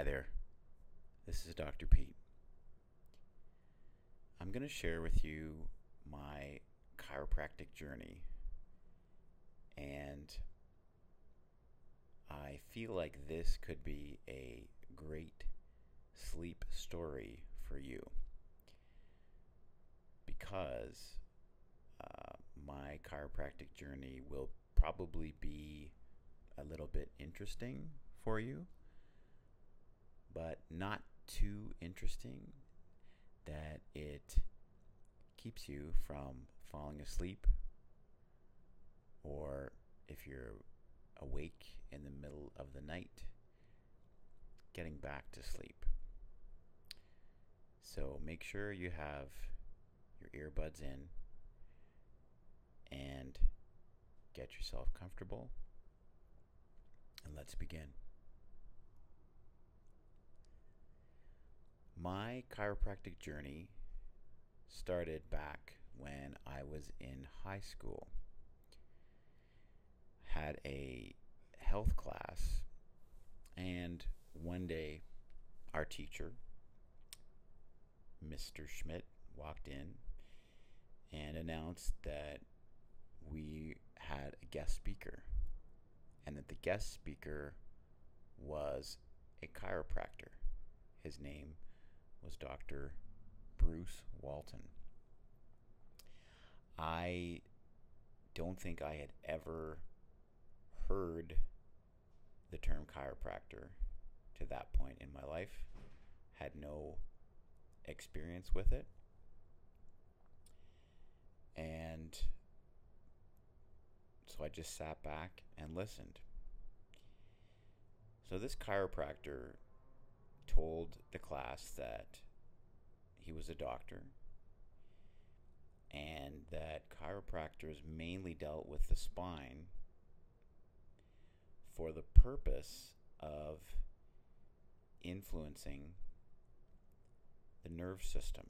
Hi there. This is Dr. Pete. I'm going to share with you my chiropractic journey. And I feel like this could be a great sleep story for you because uh, my chiropractic journey will probably be a little bit interesting for you, but not too interesting that it keeps you from falling asleep or if you're awake in the middle of the night, getting back to sleep. So make sure you have your earbuds in and get yourself comfortable. And let's begin. My chiropractic journey started back when I was in high school. Had a health class, and one day our teacher, Mr. Schmidt, walked in and announced that we had a guest speaker and that the guest speaker was a chiropractor. His name was Dr. Bruce Walton. I don't think I had ever heard the term chiropractor to that point in my life, had no experience with it. And so I just sat back and listened. So this chiropractor told the class that he was a doctor and that chiropractors mainly dealt with the spine for the purpose of influencing the nerve system.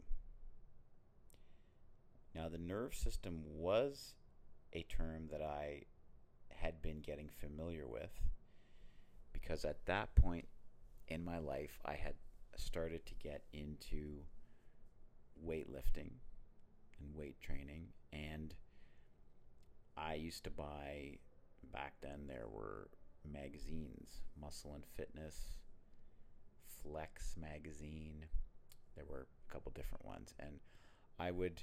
Now, the nerve system was a term that I had been getting familiar with because at that point in my life, I had started to get into weightlifting and weight training. And I used to buy, back then, there were magazines Muscle and Fitness, Flex magazine. There were a couple different ones. And I would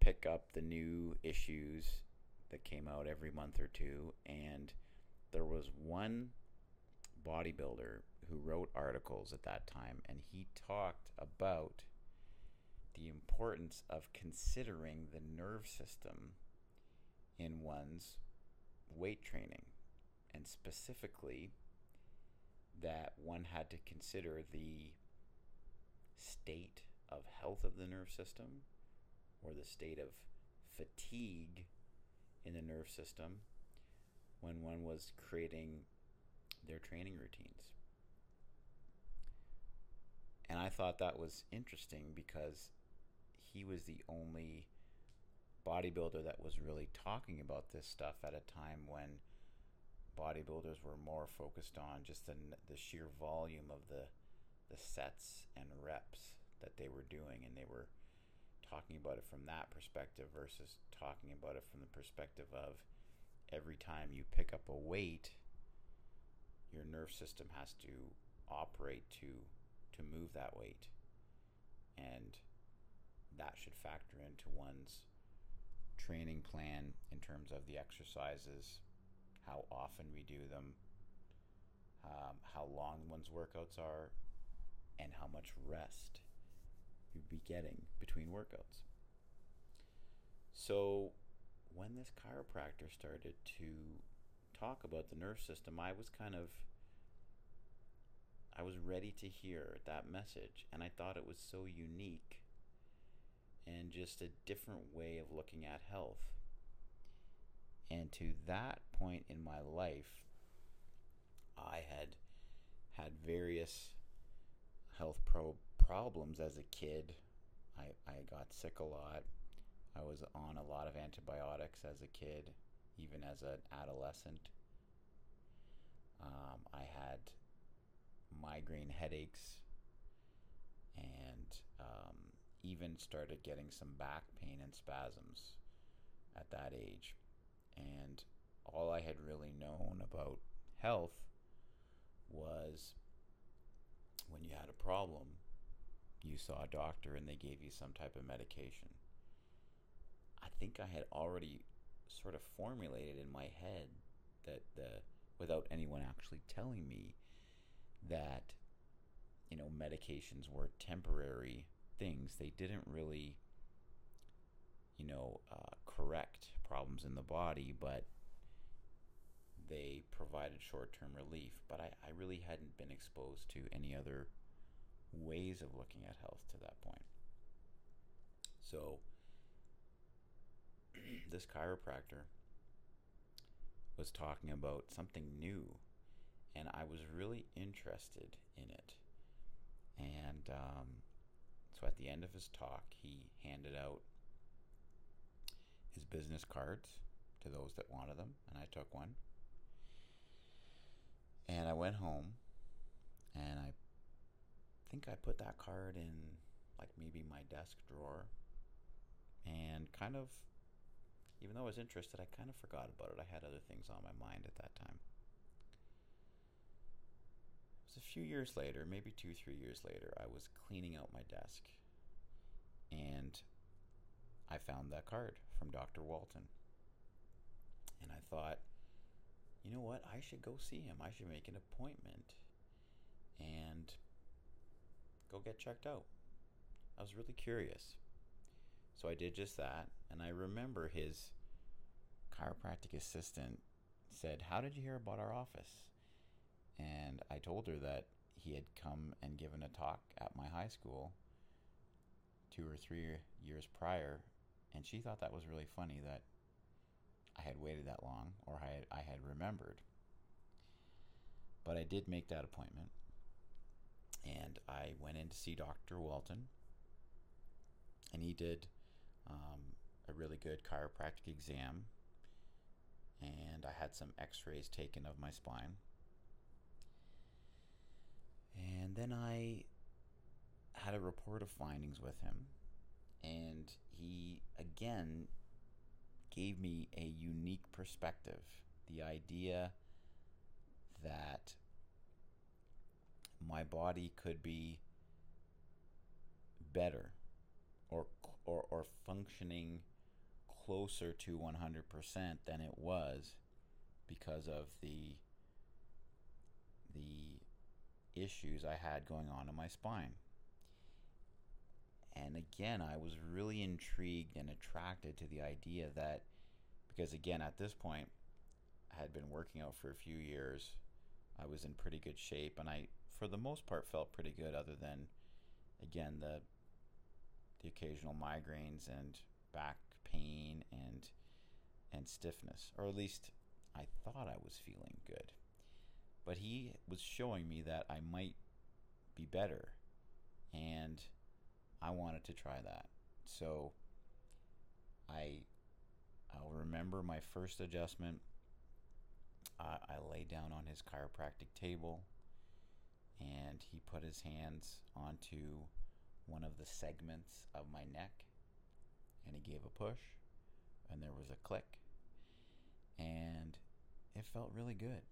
pick up the new issues that came out every month or two. And there was one bodybuilder who wrote articles at that time, and he talked about the importance of considering the nerve system in one's weight training, and specifically that one had to consider the state of health of the nerve system or the state of fatigue in the nerve system when one was creating their training routines. And I thought that was interesting because he was the only bodybuilder that was really talking about this stuff at a time when bodybuilders were more focused on just the, the sheer volume of the the sets and reps that they were doing. And they were talking about it from that perspective versus talking about it from the perspective of every time you pick up a weight your nerve system has to operate to to move that weight. And that should factor into one's training plan in terms of the exercises how often we do them um, how long one's workouts are and how much rest you'd be getting between workouts. So when this chiropractor started to talk about the nerve system, I was kind of I was ready to hear that message and I thought it was so unique and just a different way of looking at health. And to that point in my life, I had had various health pro- problems as a kid. I, I got sick a lot. I was on a lot of antibiotics as a kid, even as an adolescent. Um, I had migraine headaches and um, even started getting some back pain and spasms at that age. And all I had really known about health was when you had a problem, you saw a doctor and they gave you some type of medication. I think I had already sort of formulated in my head that the without anyone actually telling me that you know medications were temporary things. They didn't really you know uh, correct problems in the body but they provided short-term relief. But I, I really hadn't been exposed to any other ways of looking at health to that point. So this chiropractor was talking about something new, and I was really interested in it. And um, so at the end of his talk, he handed out his business cards to those that wanted them, and I took one. And I went home, and I think I put that card in like maybe my desk drawer and kind of even though I was interested, I kind of forgot about it. I had other things on my mind at that time. Was a few years later, maybe two, three years later, I was cleaning out my desk and I found that card from Dr. Walton. And I thought, you know what? I should go see him. I should make an appointment and go get checked out. I was really curious. So I did just that, and I remember his chiropractic assistant said, How did you hear about our office? And I told her that he had come and given a talk at my high school two or three years prior, and she thought that was really funny that I had waited that long or I had, I had remembered. But I did make that appointment, and I went in to see Dr. Walton, and he did um, a really good chiropractic exam, and I had some x rays taken of my spine. And then I had a report of findings with him, and he again gave me a unique perspective. The idea that my body could be better or or, or functioning closer to 100% than it was because of the the issues I had going on in my spine. And again, I was really intrigued and attracted to the idea that because again, at this point, I had been working out for a few years. I was in pretty good shape and I for the most part felt pretty good other than again the the occasional migraines and back pain and and stiffness, or at least I thought I was feeling good. But he was showing me that I might be better, and I wanted to try that. So I I'll remember my first adjustment. I lay down on his chiropractic table, and he put his hands onto one of the segments of my neck and he gave a push and there was a click and it felt really good.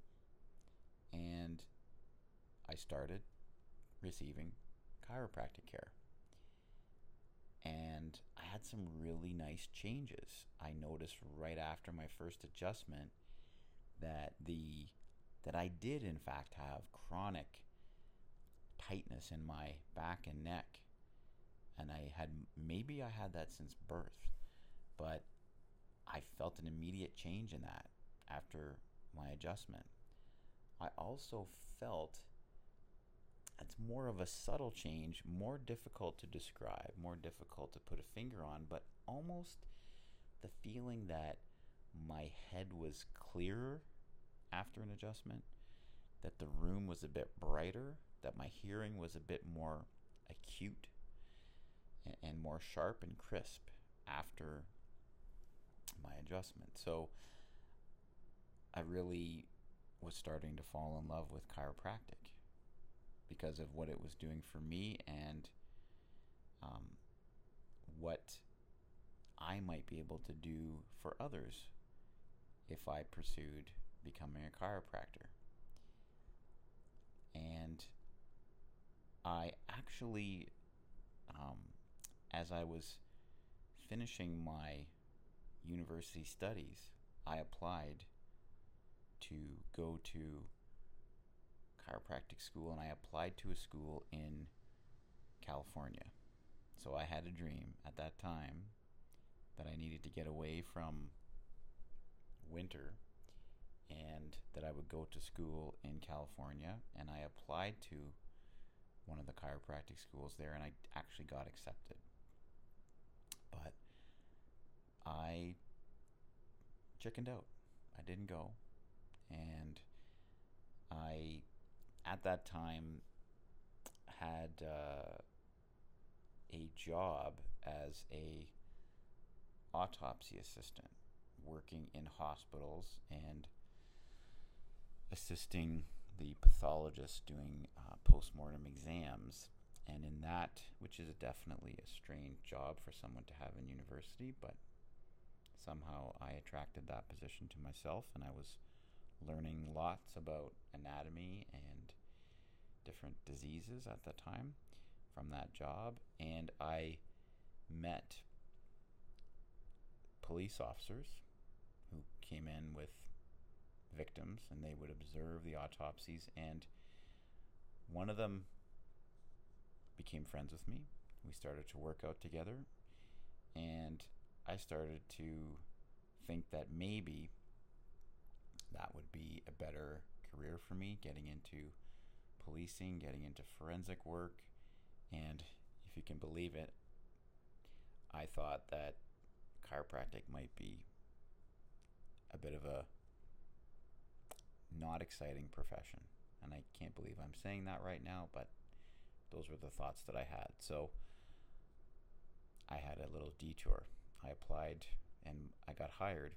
And I started receiving chiropractic care. And I had some really nice changes. I noticed right after my first adjustment that the that I did in fact have chronic tightness in my back and neck and I had maybe I had that since birth, but I felt an immediate change in that after my adjustment. I also felt it's more of a subtle change, more difficult to describe, more difficult to put a finger on, but almost the feeling that my head was clearer after an adjustment, that the room was a bit brighter, that my hearing was a bit more acute and more sharp and crisp after my adjustment. So I really was starting to fall in love with chiropractic. because of what it was doing for me and um, what I might be able to do for others if I pursued becoming a chiropractor. And I actually, um, as I was finishing my university studies, I applied to go to chiropractic school and I applied to a school in California. So I had a dream at that time that I needed to get away from winter and that I would go to school in California and I applied to one of the chiropractic schools there and I actually got accepted. But I chickened out. I didn't go. And I, at that time, had uh, a job as a autopsy assistant working in hospitals and assisting the pathologist doing uh, post-mortem exams. And in that which is definitely a strange job for someone to have in university but somehow i attracted that position to myself and i was learning lots about anatomy and different diseases at the time from that job. And i met police officers who came in with victims and they would observe the autopsies. And one of them became friends with me. We started to work out together. And i started to think that maybe that would be a better career for me getting into policing getting into forensic work and if you can believe it i thought that chiropractic might be a bit of a not exciting profession. And I can't believe I'm saying that right now, but those were the thoughts that I had. So I had a little detour. I applied and I got hired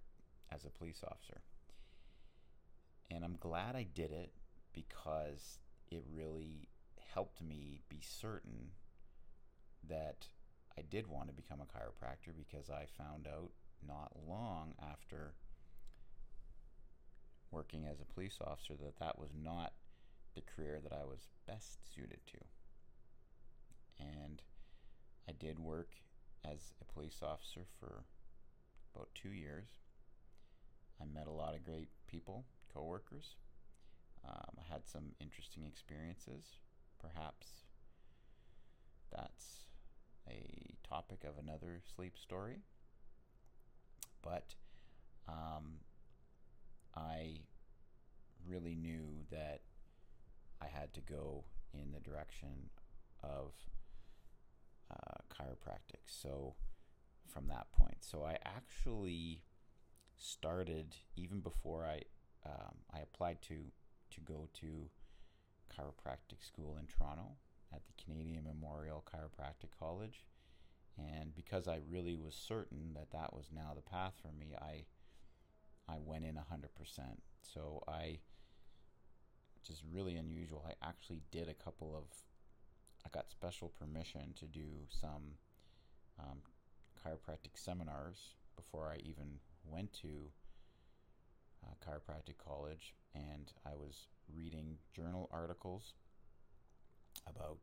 as a police officer. And I'm glad I did it because it really helped me be certain that I did want to become a chiropractor because I found out not long after working as a police officer that that was not the career that I was best suited to. And I did work as a police officer for about two years. I met a lot of great people, coworkers. Um, I had some interesting experiences. Perhaps that's a topic of another sleep story. But um, I really knew that I had to go in the direction of uh, chiropractic. So from that point, so I actually started even before I um, I applied to to go to chiropractic school in Toronto at the Canadian Memorial Chiropractic College. And because I really was certain that that was now the path for me, I I went in 100%. So I, which is really unusual, I actually did a couple of, I got special permission to do some um, chiropractic seminars before I even went to uh, chiropractic college. And I was reading journal articles about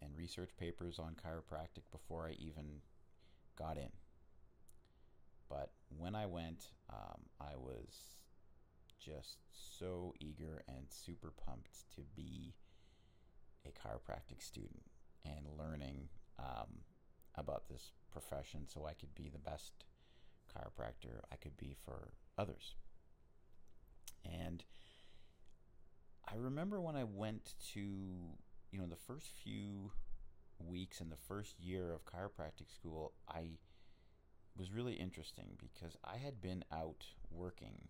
and research papers on chiropractic before I even got in. But when I went, um, I was just so eager and super pumped to be a chiropractic student and learning um, about this profession so I could be the best chiropractor I could be for others. And I remember when I went to, you know, the first few weeks in the first year of chiropractic school, I was really interesting because I had been out working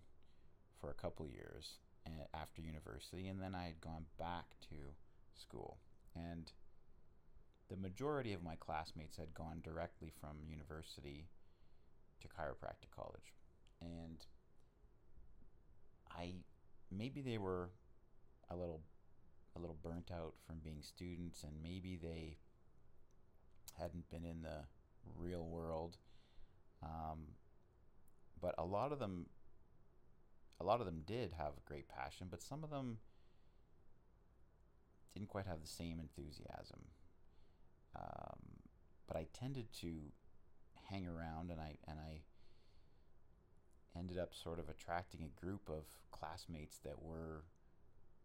for a couple years eh, after university, and then I had gone back to school. And the majority of my classmates had gone directly from university to chiropractic college. And I maybe they were a little a little burnt out from being students and maybe they hadn't been in the real world. Um, but a lot of them, a lot of them did have a great passion, but some of them didn't quite have the same enthusiasm. Um, but I tended to hang around, and I and I ended up sort of attracting a group of classmates that were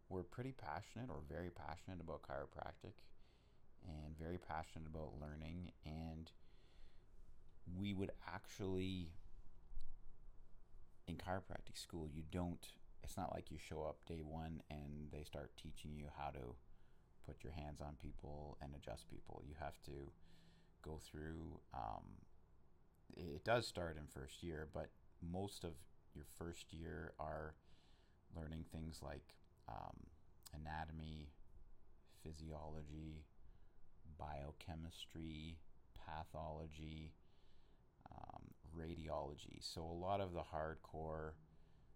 were pretty passionate or very passionate about chiropractic and very passionate about learning. And we would actually in chiropractic school you don't it's not like you show up day one and they start teaching you how to put your hands on people and adjust people. You have to go through um, it does start in first year but most of your first year are learning things like um, anatomy physiology biochemistry pathology um, radiology. So a lot of the hardcore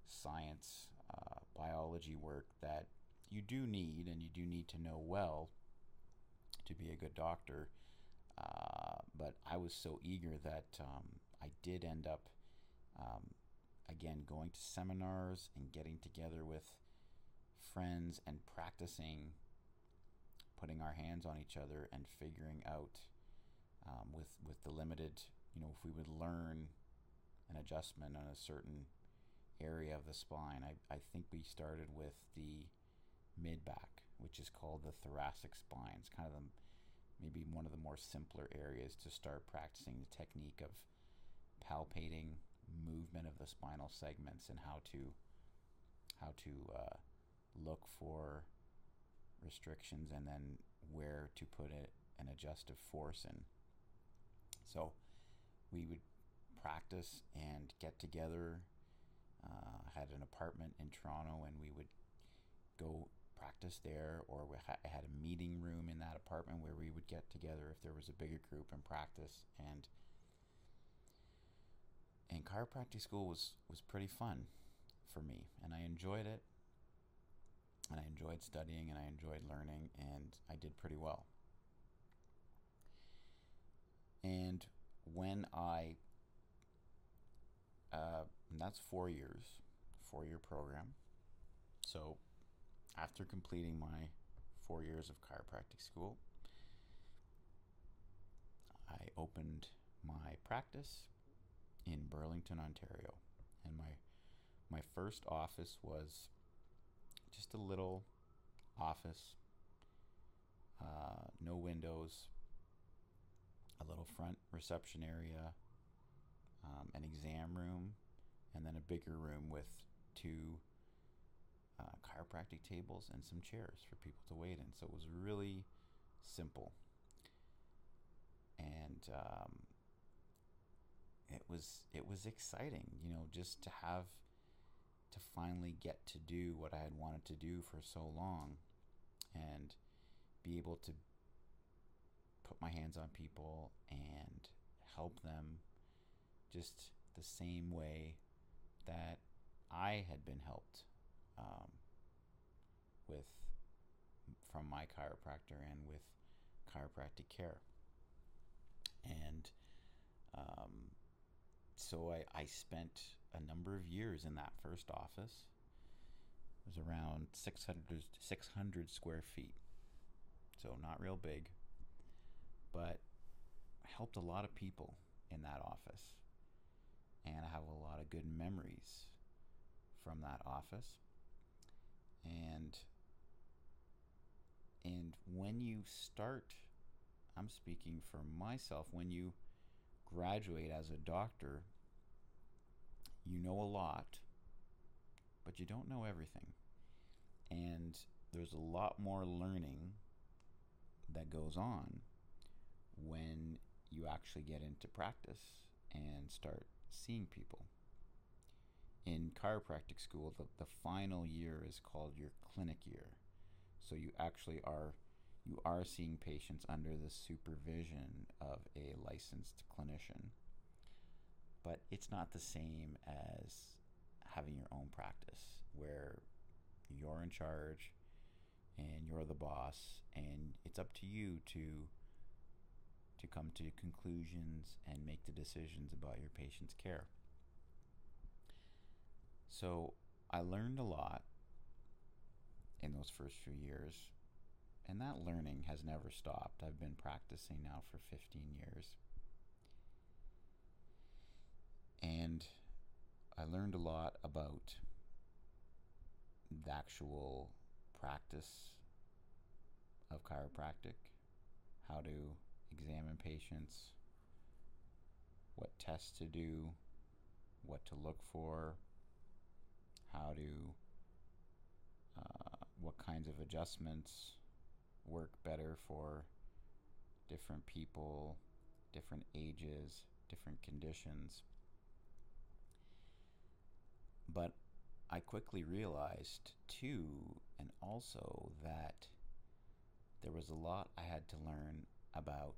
science, uh, biology work that you do need and you do need to know well to be a good doctor. Uh, but I was so eager that um, I did end up, um, again, going to seminars and getting together with friends and practicing putting our hands on each other and figuring out um, with with the limited you know, if we would learn an adjustment on a certain area of the spine, I, I think we started with the mid back, which is called the thoracic spine. It's kind of the, maybe one of the more simpler areas to start practicing the technique of palpating movement of the spinal segments and how to how to uh, look for restrictions and then where to put it, an adjustive force in. So we would practice and get together. Uh, had an apartment in Toronto, and we would go practice there, or we ha- had a meeting room in that apartment where we would get together if there was a bigger group and practice. And and chiropractic school was was pretty fun for me, and I enjoyed it. And I enjoyed studying, and I enjoyed learning, and I did pretty well. And when I, uh, that's four years, four year program. So after completing my four years of chiropractic school, I opened my practice in Burlington, Ontario. And my my first office was just a little office, uh, no windows, a little front reception area, um, an exam room, and then a bigger room with two uh, chiropractic tables and some chairs for people to wait in. So it was really simple. And um, it was it was exciting, you know, just to have to finally get to do what I had wanted to do for so long and be able to put my hands on people and help them just the same way that I had been helped um, with from my chiropractor and with chiropractic care. And um, so I, I spent a number of years in that first office. It was around 600, 600 square feet. So not real big but I helped a lot of people in that office. And I have a lot of good memories from that office. And and when you start I'm speaking for myself when you graduate as a doctor you know a lot but you don't know everything. And there's a lot more learning that goes on when you actually get into practice and start seeing people. In chiropractic school, the, the final year is called your clinic year. So you actually are you are seeing patients under the supervision of a licensed clinician. But it's not the same as having your own practice where you're in charge, and you're the boss and it's up to you to to come to conclusions and make the decisions about your patient's care. So I learned a lot in those first few years, and that learning has never stopped. I've been practicing now for 15 years. And I learned a lot about the actual practice of chiropractic, how to examine patients, what tests to do, what to look for, how to, uh, what kinds of adjustments work better for different people, different ages, different conditions. But I quickly realized, too, and also that there was a lot I had to learn about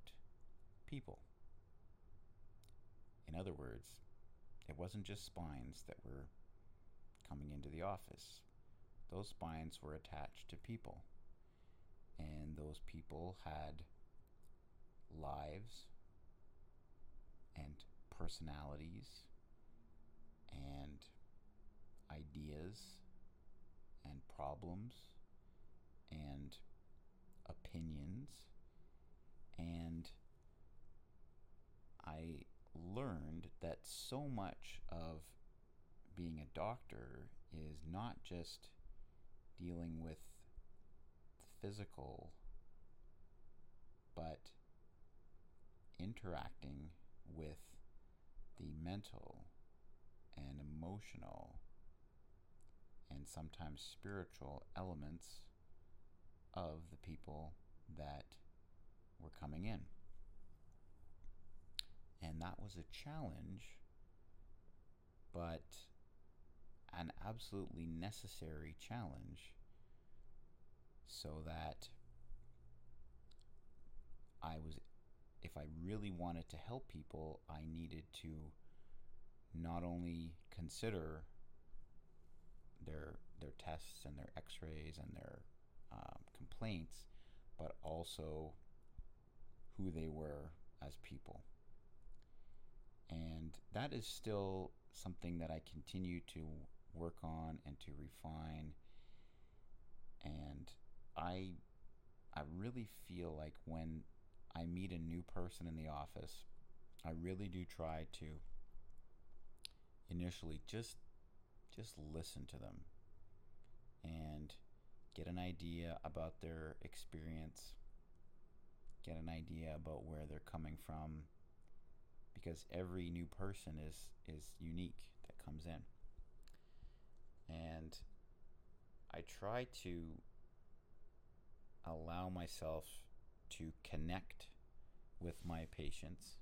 people. In other words, it wasn't just spines that were coming into the office. Those spines were attached to people. And those people had lives and personalities and ideas and problems and opinions. And I learned that so much of being a doctor is not just dealing with physical, but interacting with the mental and emotional and sometimes spiritual elements of the people that were coming in. And that was a challenge, but an absolutely necessary challenge so that I was, if I really wanted to help people, I needed to not only consider their their tests and their X-rays and their um, complaints, but also who they were as people. And that is still something that I continue to work on and to refine. And I I really feel like when I meet a new person in the office, I really do try to initially just just listen to them and get an idea about their experience, get an idea about where they're coming from because every new person is is unique that comes in. And I try to allow myself to connect with my patients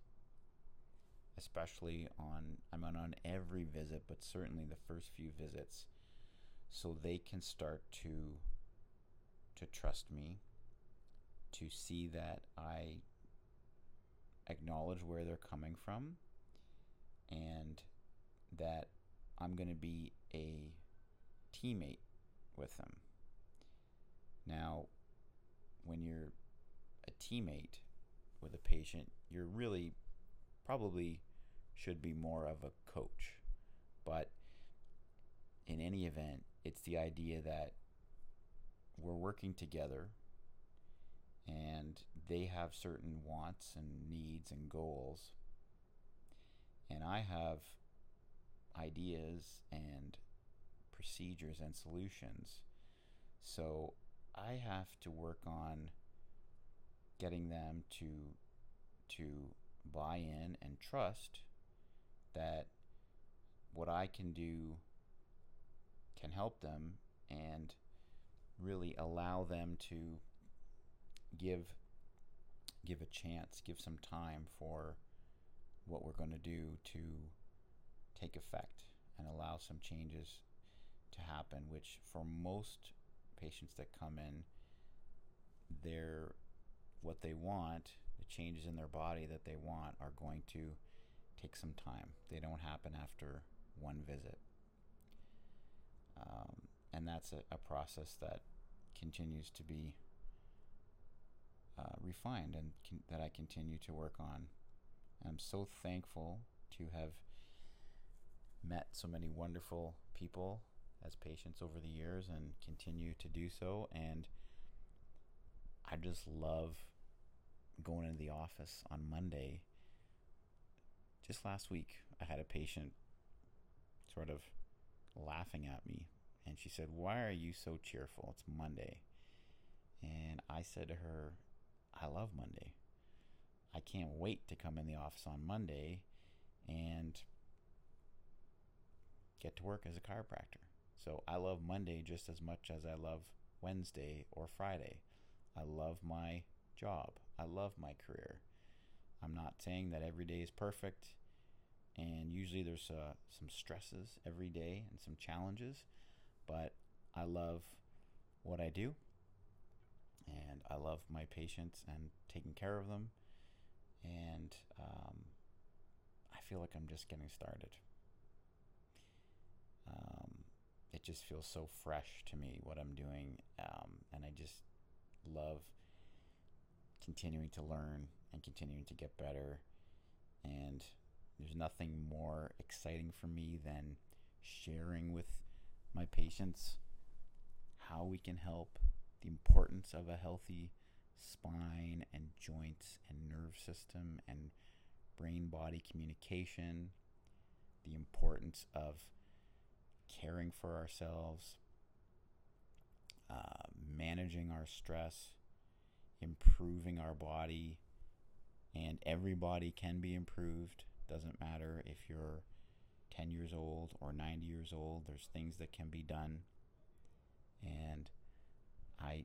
especially on I'm not on every visit but certainly the first few visits so they can start to to trust me to see that I acknowledge where they're coming from and that I'm going to be a teammate with them. Now, when you're a teammate with a patient, you're really probably should be more of a coach. But in any event, it's the idea that we're working together and they have certain wants and needs and goals. And I have ideas and procedures and solutions. So I have to work on getting them to to buy in and trust that what I can do can help them and really allow them to give give a chance, give some time for what we're going to do to take effect and allow some changes to happen, which for most patients that come in, they're what they want, the changes in their body that they want are going to take some time. They don't happen after one visit. Um, and that's a, a process that continues to be uh, refined and that I continue to work on. I'm so thankful to have met so many wonderful people as patients over the years and continue to do so. And I just love going into the office on Monday. Just last week, I had a patient sort of laughing at me, and she said, Why are you so cheerful? It's Monday. And I said to her, I love Monday. I can't wait to come in the office on Monday and get to work as a chiropractor. So I love Monday just as much as I love Wednesday or Friday. I love my job. I love my career. I'm not saying that every day is perfect, and usually there's uh, some stresses every day and some challenges, but I love what I do, and I love my patients and taking care of them, and um, I feel like I'm just getting started. Um, it just feels so fresh to me what I'm doing, um, and I just love continuing to learn and continuing to get better. And there's nothing more exciting for me than sharing with my patients how we can help, the importance of a healthy spine and joints and nerve system and brain body communication, the importance of caring for ourselves, uh, managing our stress, improving our body, and everybody can be improved. Doesn't matter if you're 10 years old or 90 years old, there's things that can be done. And I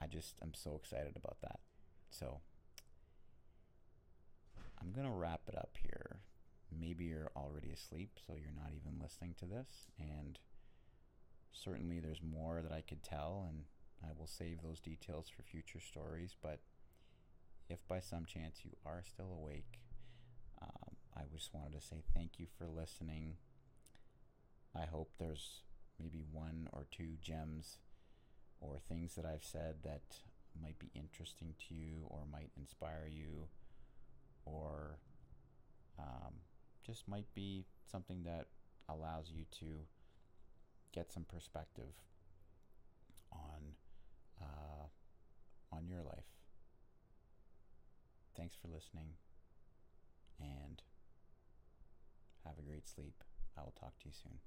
I just am so excited about that. So I'm going to wrap it up here. Maybe you're already asleep, so you're not even listening to this. And certainly there's more that I could tell, and I will save those details for future stories. But if by some chance you are still awake, um, I just wanted to say thank you for listening. I hope there's maybe one or two gems or things that I've said that might be interesting to you or might inspire you or um, just might be something that allows you to get some perspective on uh, on your life. Thanks for listening and have a great sleep. I will talk to you soon.